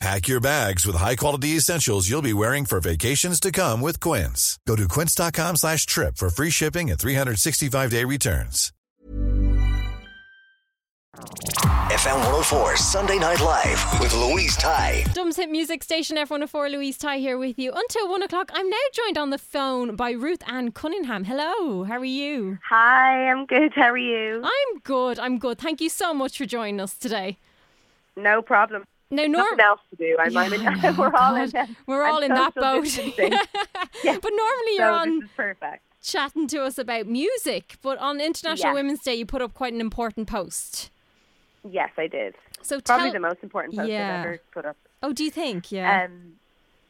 Pack your bags with high-quality essentials you'll be wearing for vacations to come with Quince. Go to quince.com slash trip for free shipping and 365-day returns. FM 104 Sunday Night Live with Louise Ty. Dublin's Hit Music Station F104, Louise Ty here with you until one o'clock. I'm now joined on the phone by Ruth-Anne Cunningham. Hello, how are you? Hi, I'm good. How are you? I'm good, I'm good. Thank you so much for joining us today. No problem. Now, Nothing else to do. I'm, I'm in, Yeah, we're all in. God, we're all in that boat. distancing. But normally you're on perfect. chatting to us about music, but on International Yeah. Women's Day you put up quite an important post. Yes, I did. So Probably tell- the most important post Yeah. I've ever put up. Oh, do you think? Yeah. Um,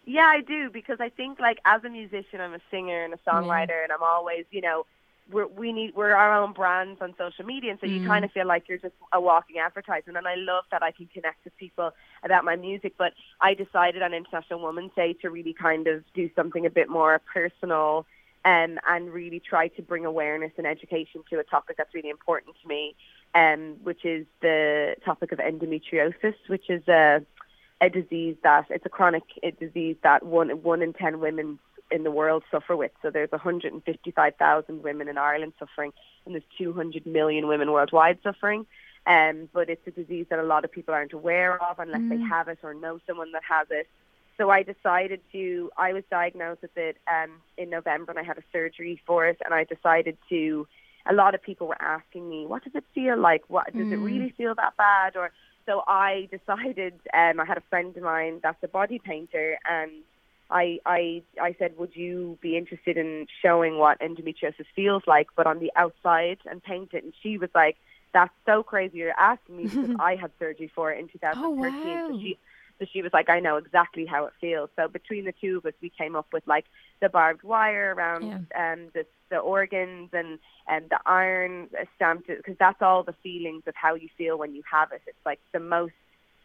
yeah, I do because I think like as a musician, I'm a singer and a songwriter, and I'm always, you know, we're, we need we're our own brands on social media, and so you Mm. kind of feel like you're just a walking advertisement. And I love that I can connect with people about my music. But I decided on International Women's Day to really kind of do something a bit more personal. Um, and really try to bring awareness and education to a topic that's really important to me, um, which is the topic of endometriosis, which is a a disease that it's a chronic uh, disease that one one in ten women in the world suffer with. So there's 155,000 women in Ireland suffering, and there's 200 million women worldwide suffering. Um, but it's a disease that a lot of people aren't aware of unless they have it or know someone that has it. So I decided to. I was diagnosed with it um, in November, and I had a surgery for it. And I decided to. A lot of people were asking me, "What does it feel like? What does it really feel that bad?" Or so I decided. Um, I had a friend of mine that's a body painter, and I I I said, "Would you be interested in showing what endometriosis feels like, but on the outside and paint it?" And she was like, "That's so crazy. You're asking me because I had surgery for it in 2013." wow. So she so she was like, I know exactly how it feels. So between the two of us, we came up with like the barbed wire around um, the, the organs and and the iron stamped because that's all the feelings of how you feel when you have it. It's like the most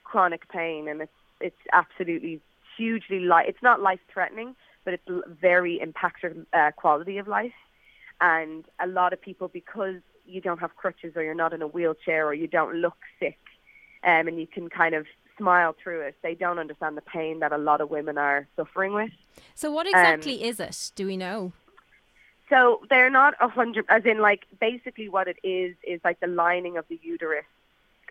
chronic pain, and it's it's absolutely hugely li- It's not life threatening, but it's very impactful uh, quality of life. And a lot of people, because you don't have crutches or you're not in a wheelchair or you don't look sick, um, and you can kind of smile through it, they don't understand the pain that a lot of women are suffering with. so what um, exactly is it? Do we know? So they're not a hundred, as in like basically what it is is like the lining of the uterus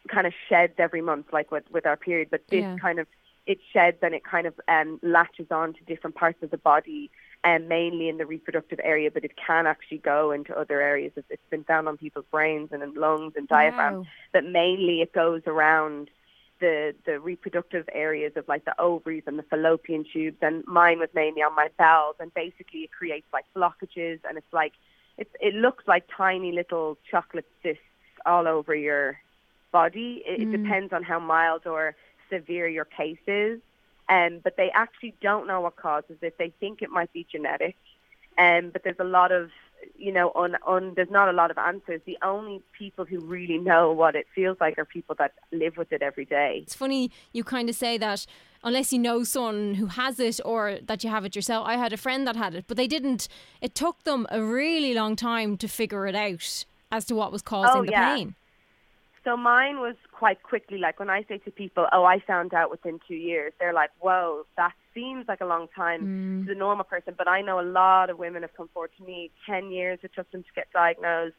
kind of sheds every month, like with with our period. But this Yeah. kind of it sheds and it kind of um, latches on to different parts of the body, and mainly in the reproductive area. But it can actually go into other areas. It's, it's been found on people's brains and in lungs and diaphragm. Wow. But mainly it goes around the the reproductive areas of like the ovaries and the fallopian tubes and mine was mainly on my bowels and basically it creates like blockages and it's like it it looks like tiny little chocolate cysts all over your body. It, it depends on how mild or severe your case is. Um, but they actually don't know what causes it. They think it might be genetic. Um, but there's a lot of, you know, on, on, there's not a lot of answers. The only people who really know what it feels like are people that live with it every day. It's funny you kind of say that unless you know someone who has it or that you have it yourself. I had a friend that had it, but they didn't. It took them a really long time to figure it out as to what was causing Oh, the yeah. pain. So mine was quite quickly. Like when I say to people, "Oh, I found out within two years," they're like, "Whoa, that seems like a long time to the normal person." But I know a lot of women have come forward to me. Ten years it took them to get diagnosed.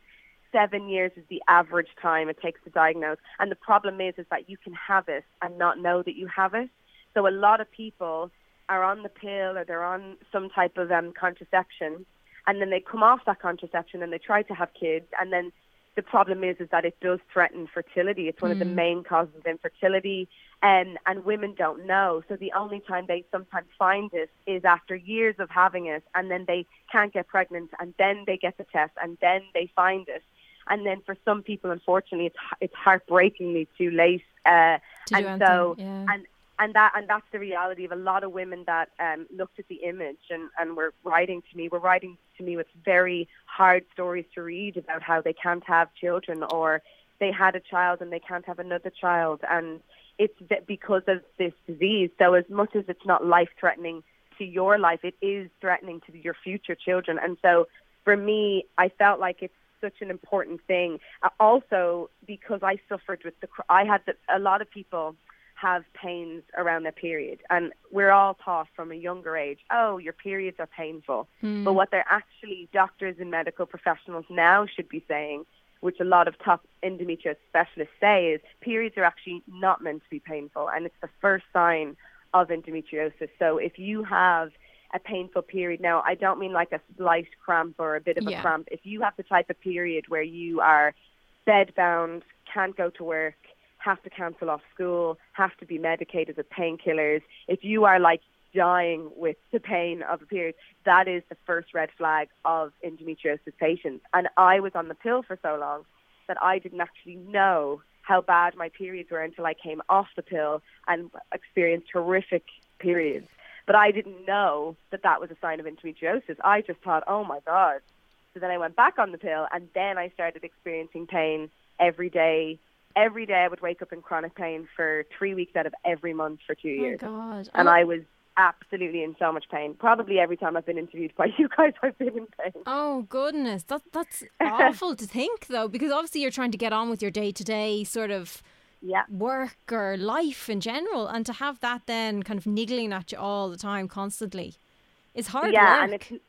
Seven years is the average time it takes to diagnose. And the problem is, is that you can have it and not know that you have it. So a lot of people are on the pill or they're on some type of um, contraception, and then they come off that contraception and they try to have kids, and then the problem is is that it does threaten fertility. It's one of the main causes of infertility, and and women don't know. So the only time they sometimes find it is after years of having it, and then they can't get pregnant, and then they get the test, and then they find it, and then for some people, unfortunately, it's it's heartbreakingly too late. Uh, and so yeah. and and that and that's the reality of a lot of women that um, looked at the image and and were writing to me. Were writing to me with very hard stories to read about how they can't have children or they had a child and they can't have another child, and it's because of this disease. So as much as it's not life threatening to your life, it is threatening to your future children. And so for me, I felt like it's such an important thing. Uh, also because I suffered with the, I had the, a lot of people have pains around their period. And we're all taught from a younger age, oh, your periods are painful. Hmm. But what they're actually, doctors and medical professionals now should be saying, which a lot of top endometriosis specialists say, is periods are actually not meant to be painful. And it's the first sign of endometriosis. So if you have a painful period, now I don't mean like a slight cramp or a bit of Yeah. a cramp. If you have the type of period where you are bedbound, can't go to work, have to cancel off school, have to be medicated with painkillers, if you are like dying with the pain of a period, that is the first red flag of endometriosis patients. And I was on the pill for so long that I didn't actually know how bad my periods were until I came off the pill and experienced horrific periods. But I didn't know that that was a sign of endometriosis. I just thought, oh my God. So then I went back on the pill and then I started experiencing pain every day. Every day I would wake up in chronic pain for three weeks out of every month for two Oh years. God. And Oh, I was absolutely in so much pain. Probably every time I've been interviewed by you guys, I've been in pain. Oh goodness, that that's awful to think though, because obviously you're trying to get on with your day to day sort of Yeah. work or life in general, and to have that then kind of niggling at you all the time, constantly, is hard yeah, work. and it's it,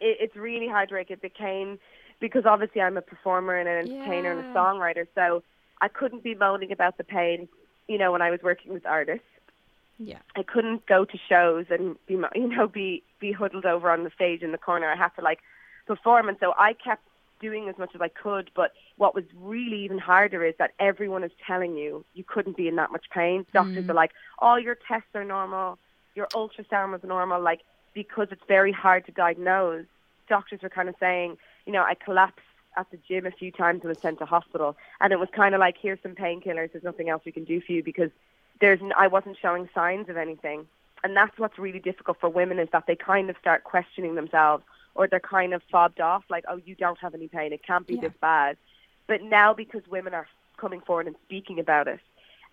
it's really hard work. It became because obviously I'm a performer and an entertainer and a songwriter, so I couldn't be moaning about the pain. You know, when I was working with artists, yeah, I couldn't go to shows and be you know be be huddled over on the stage in the corner. I had to like perform, and so I kept doing as much as I could. But what was really even harder is that everyone is telling you you couldn't be in that much pain. Doctors mm. are like, all your tests are normal, your ultrasound was normal, like because it's very hard to diagnose. Doctors were kind of saying, you know, I collapsed at the gym a few times and was sent to hospital, and it was kind of like, here's some painkillers. There's nothing else we can do for you because there's n- I wasn't showing signs of anything. And that's what's really difficult for women is that they kind of start questioning themselves or they're kind of fobbed off like, oh, you don't have any pain. It can't be Yeah. this bad. But now because women are coming forward and speaking about it,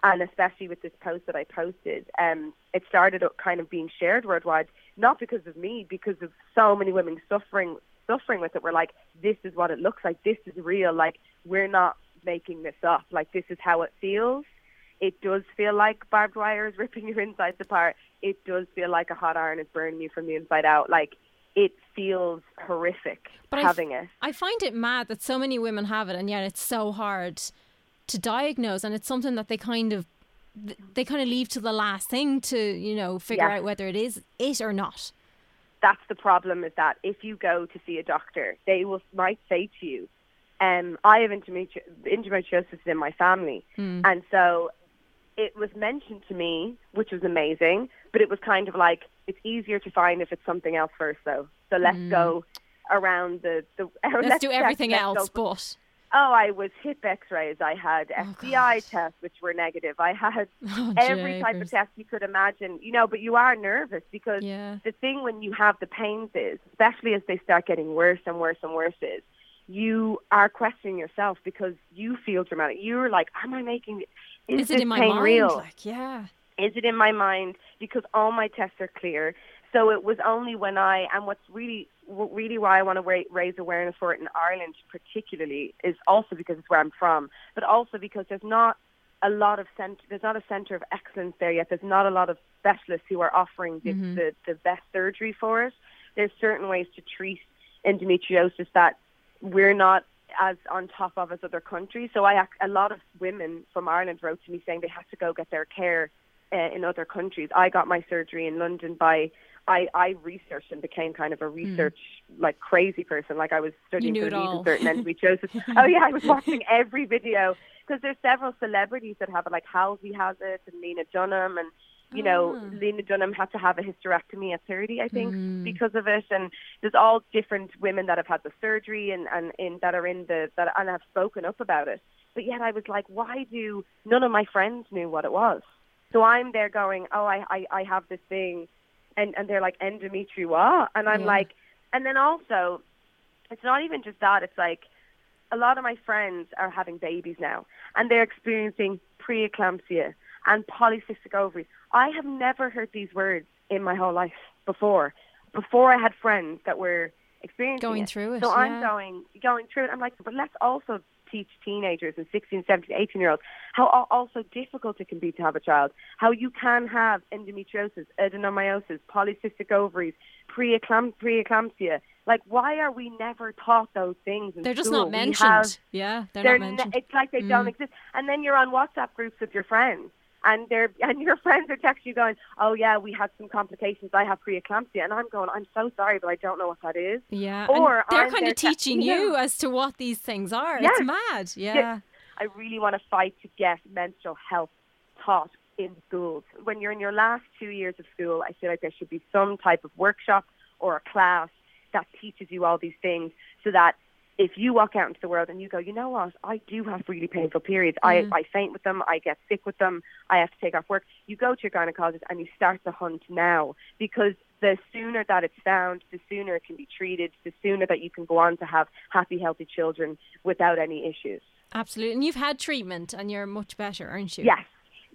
and especially with this post that I posted, um, it started up kind of being shared worldwide, not because of me, because of so many women suffering suffering with it. We're like, this is what it looks like. This is real. Like, we're not making this up. Like, this is how it feels. It does feel like barbed wire is ripping your insides apart. It does feel like a hot iron is burning you from the inside out. Like, it feels horrific But I f- having it. I find it mad that so many women have it, and yet it's so hard to diagnose, and it's something that they kind of they kind of leave to the last thing to you know figure Yeah. out whether it is it or not. That's the problem is that if you go to see a doctor, they will might say to you, um, I have endometri- endometriosis in my family. And so it was mentioned to me, which was amazing, but it was kind of like, it's easier to find if it's something else first, though. So let's go around the... the Let's, do everything let's else, but Oh, I was hip X-rays. I had Oh, FBI God. tests, which were negative. I had Oh, every type of test you could imagine. You know, but you are nervous because Yeah. the thing when you have the pains is, especially as they start getting worse and worse and worse, is you are questioning yourself because you feel dramatic. You're like, am I making? Is, is this it in my pain mind? real? Like, yeah. is it in my mind because all my tests are clear so it was only when i and what's really really why i want to ra- raise awareness for it in ireland particularly is also because it's where i'm from but also because there's not a lot of cent- there's not a center of excellence there yet there's not a lot of specialists who are offering the, the, the best surgery for it there's certain ways to treat endometriosis that we're not as on top of as other countries. So I a lot of women from Ireland wrote to me saying they had to go get their care uh, in other countries. I got my surgery in London by I, I researched and became kind of a research like crazy person. Like I was studying for it all. certain endometriosis. oh yeah, I was watching every video because there's several celebrities that have it. Like Halsey has it, and Lena Dunham, and you know, Ah. Lena Dunham had to have a hysterectomy at 30, I think, because of it. And there's all different women that have had the surgery and and in that are in the that and have spoken up about it. But yet I was like, why do none of my friends knew what it was? So I'm there going, oh, I I, I have this thing, and and they're like endometrial, what? And I'm Yeah. like, and then also, it's not even just that. It's like a lot of my friends are having babies now, and they're experiencing preeclampsia and polycystic ovaries. I have never heard these words in my whole life before. Before I had friends that were experiencing Going it. through it, So yeah. I'm going going through it. I'm like, but let's also teach teenagers and 16, 17, 18 year olds how al- also difficult it can be to have a child. How you can have endometriosis, adenomyosis, polycystic ovaries, preeclamp- preeclampsia. Like, why are we never taught those things? In They're just school? not mentioned. have- yeah, they're, they're not mentioned. Mm. it's like they don't exist. And then you're on WhatsApp groups with your friends, and they're and your friends are texting you going, "Oh yeah, we had some complications. I have preeclampsia," and I'm going, "I'm so sorry, but I don't know what that is." yeah, or and they're I'm kind of te- teaching you know. you as to what these things are. Yes. It's mad. Yeah. I really want to fight to get menstrual health taught in schools. When you're in your last two years of school, I feel like there should be some type of workshop or a class that teaches you all these things so that if you walk out into the world and you go, you know what, I do have really painful periods. I, mm-hmm. I faint with them. I get sick with them. I have to take off work. You go to your gynecologist and you start the hunt now because the sooner that it's found, the sooner it can be treated, the sooner that you can go on to have happy, healthy children without any issues. Absolutely. And you've had treatment and you're much better, aren't you? Yes.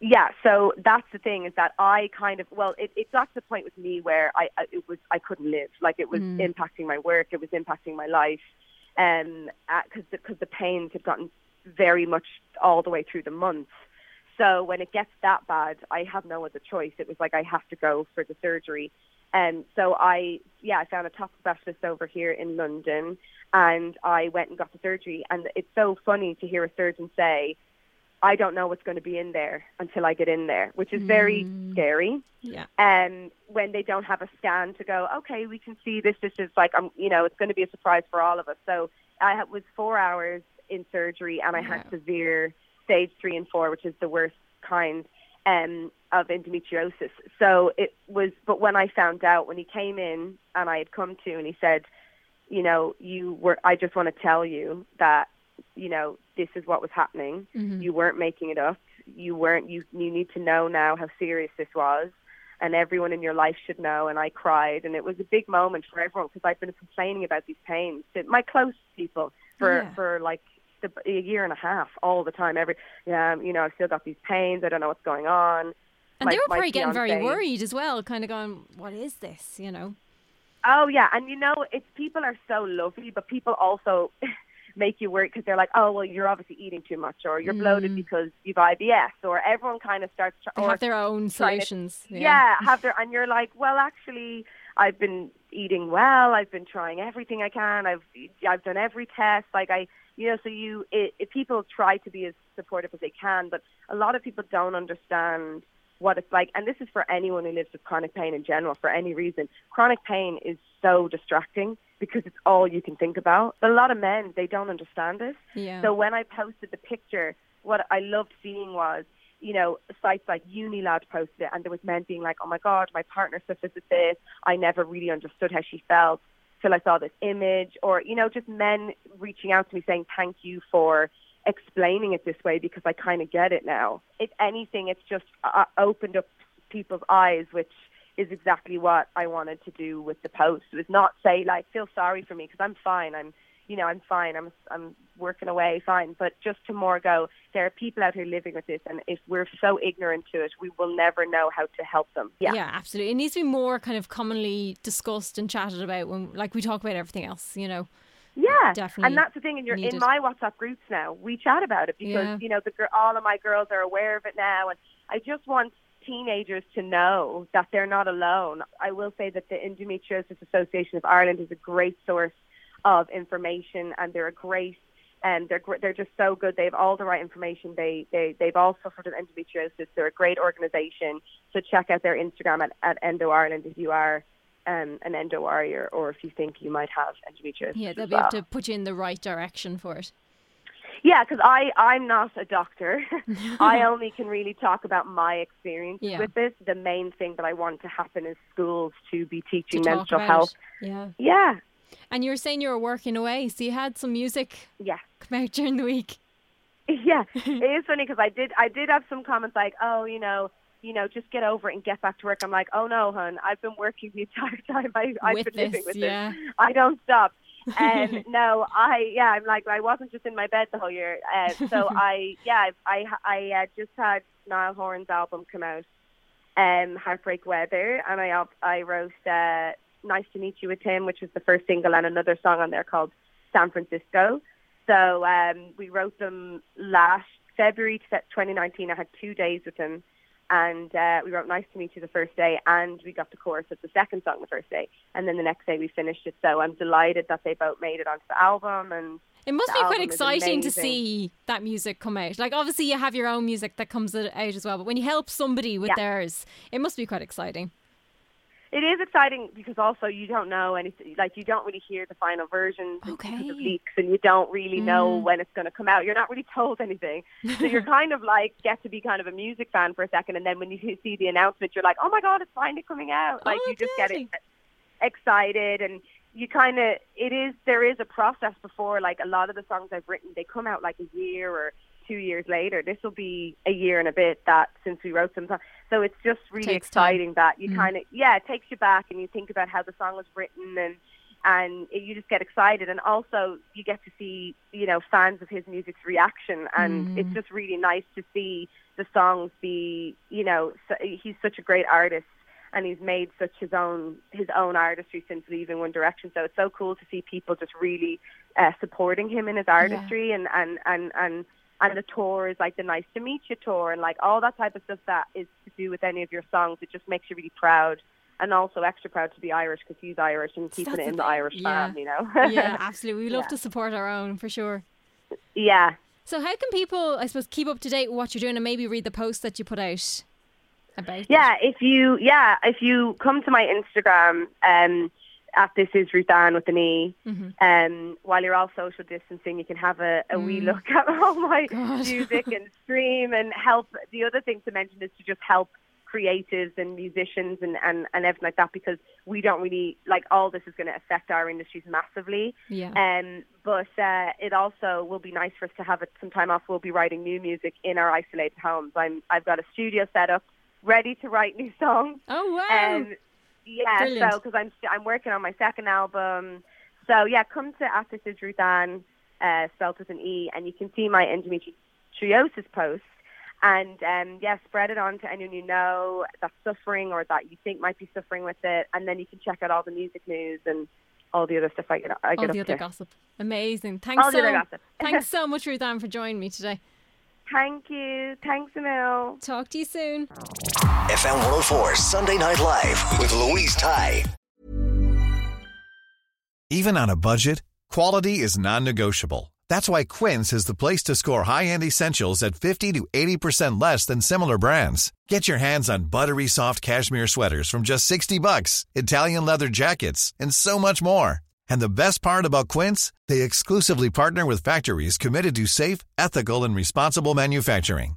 Yeah, so that's the thing is that I kind of well, it, it got to the point with me where I, I it was I couldn't live, like it was mm. impacting my work, it was impacting my life, um, because because the pains had gotten very much all the way through the months. So when it gets that bad, I have no other choice. It was like I have to go for the surgery. And so I, yeah, I found a top specialist over here in London, and I went and got the surgery. And it's so funny to hear a surgeon say, "I don't know what's going to be in there until I get in there," which is very scary. Yeah. And when they don't have a scan to go, okay, we can see this. This is like, um, you know, it's going to be a surprise for all of us. So I was four hours in surgery, and I had severe stage three and four, which is the worst kind um, of endometriosis. So it was, but when I found out, when he came in and I had come to, and he said, you know, you were, I just want to tell you that, you know, this is what was happening. Mm-hmm. You weren't making it up. You weren't, you, you need to know now how serious this was. And everyone in your life should know. And I cried, and it was a big moment for everyone because I've been complaining about these pains to my close people for Yeah. for like the, a year and a half, all the time. Every, yeah, um, you know, I've still got these pains. I don't know what's going on. And My- they were probably getting very worried as well, kind of going, what is this, you know? Oh yeah, and you know, it's people are so lovely, but people also make you worry because they're like, oh well, you're obviously eating too much, or you're bloated because you've IBS, or everyone kind of starts. Mm. They have their own trying to- solutions. yeah. have their, and you're like, well, actually, I've been eating well. I've been trying everything I can. I've I've done every test. Like I, you know, so you, it, it, people try to be as supportive as they can, but a lot of people don't understand what it's like. And this is for anyone who lives with chronic pain in general, for any reason. Chronic pain is so distracting because it's all you can think about. But a lot of men, they don't understand this. Yeah. So when I posted the picture, what I loved seeing was, you know, sites like Unilad posted it, and there was men being like, "Oh my God, my partner suffers with this. I never really understood how she felt till I saw this image," or you know, just men reaching out to me saying, "Thank you for explaining it this way because I kind of get it now." If anything, it's just uh, opened up people's eyes, which is exactly what I wanted to do with the post. It was not say like, "Feel sorry for me" because I'm fine. I'm you know, I'm fine. I'm I'm working away fine. But just to more go, there are people out here living with this, and if we're so ignorant to it, we will never know how to help them. Yeah. Yeah, absolutely. It needs to be more kind of commonly discussed and chatted about when, like we talk about everything else, you know. Yeah, Definitely and that's the thing. And you're in needed. my WhatsApp groups now. We chat about it because Yeah. you know the gir- all of my girls are aware of it now, and I just want teenagers to know that they're not alone. I will say that the Endometriosis Association of Ireland is a great source of information, and they're a great. And they're they're just so good. They have all the right information. They they they've all suffered with endometriosis. They're a great organisation. So check out their Instagram at, at Endo Ireland if you are um, an endo warrior or if you think you might have endometriosis. Yeah, they'll be able to put you in the right direction for it. Yeah, because I I'm not a doctor. I only can really talk about my experience Yeah. with this. The main thing that I want to happen is schools to be teaching menstrual about health. it. Yeah. Yeah, And you were saying you were working away, so you had some music yeah. come out during the week. Yeah, it is funny because I did I did have some comments like, oh, you know, you know, just get over it and get back to work. I'm like, oh no, hun, I've been working the entire time I, I've With been living with yeah. this. I don't stop. And no, I yeah, I'm like I wasn't just in my bed the whole year. Uh, so I yeah, I I, I uh, just had Niall Horan's album come out, um, Heartbreak Weather, and I I wrote uh, Nice to Meet You with Him, which was the first single, and another song on there called San Francisco. So um, we wrote them last February t- 2019. I had two days with him, and uh, we wrote "Nice to Meet You" the first day, and we got the chorus of the second song the first day, and then the next day we finished it. So I'm delighted that they both made it onto the album, and It must be quite exciting to see that music come out. Like, obviously, you have your own music that comes out as well, but when you help somebody with Yeah. theirs, it must be quite exciting. It is exciting because also you don't know anything. Like you don't really hear the final version because of leaks, and you don't really know Mm. when it's going to come out. You're not really told anything, so you're kind of like get to be kind of a music fan for a second, and then when you see the announcement, you're like, oh my god, it's finally coming out! Like Oh, you just get it excited and you kind of it is there is a process before like a lot of the songs I've written they come out like a year or two years later this will be a year and a bit that since we wrote them so it's just really Takes time. exciting that you Mm. kind of yeah it takes you back and you think about how the song was written and and you just get excited and also you get to see you know fans of his music's reaction and Mm. it's just really nice to see the songs be you know so, he's such a great artist and he's made such his own his own artistry since leaving One Direction. So it's so cool to see people just really uh, supporting him in his artistry and and and and and the tour is like the Nice to Meet You tour and like all that type of stuff that is to do with any of your songs. It just makes you really proud. And also extra proud to be Irish because he's Irish and keeping That's it in the. Irish Yeah. fam, you know. yeah, absolutely. We love Yeah. to support our own for sure. yeah. So, how can people, I suppose, keep up to date with what you're doing and maybe read the posts that you put out about? it? Yeah, if you yeah, if you come to my Instagram, um, at this is Ruth-Anne with an E, Mhm. um, while you're all social distancing, you can have a, a wee look at all my Mm. God. music and stream and help. The other thing to mention is to just help creatives and musicians and, and, and everything like that because we don't really like all this is going to affect our industries massively. Yeah. Um, but uh, it also will be nice for us to have it some time off. We'll be writing new music in our isolated homes. I'm I've got a studio set up, ready to write new songs. oh, wow. Um, yeah, Brilliant. so because I'm I'm working on my second album. So yeah, come to at this is Ruth-Anne, uh, spelled with an E, and you can see my endometriosis post. And um, yeah, spread it on to anyone you know that's suffering or that you think might be suffering with it, and then you can check out all the music news and all the other stuff I get I all get the other to. gossip. Amazing. Thanks All the so, other gossip. thanks so much, Ruth-Anne, for joining me today. Thank you. Thanks, Emil. Talk to you soon. FM 104 Sunday Night Live with Louise Ty. Even on a budget, quality is non-negotiable. That's why Quince is the place to score high-end essentials at 50 to 80% less than similar brands. Get your hands on buttery soft cashmere sweaters from just 60 bucks, Italian leather jackets, and so much more. And the best part about Quince, they exclusively partner with factories committed to safe, ethical, and responsible manufacturing.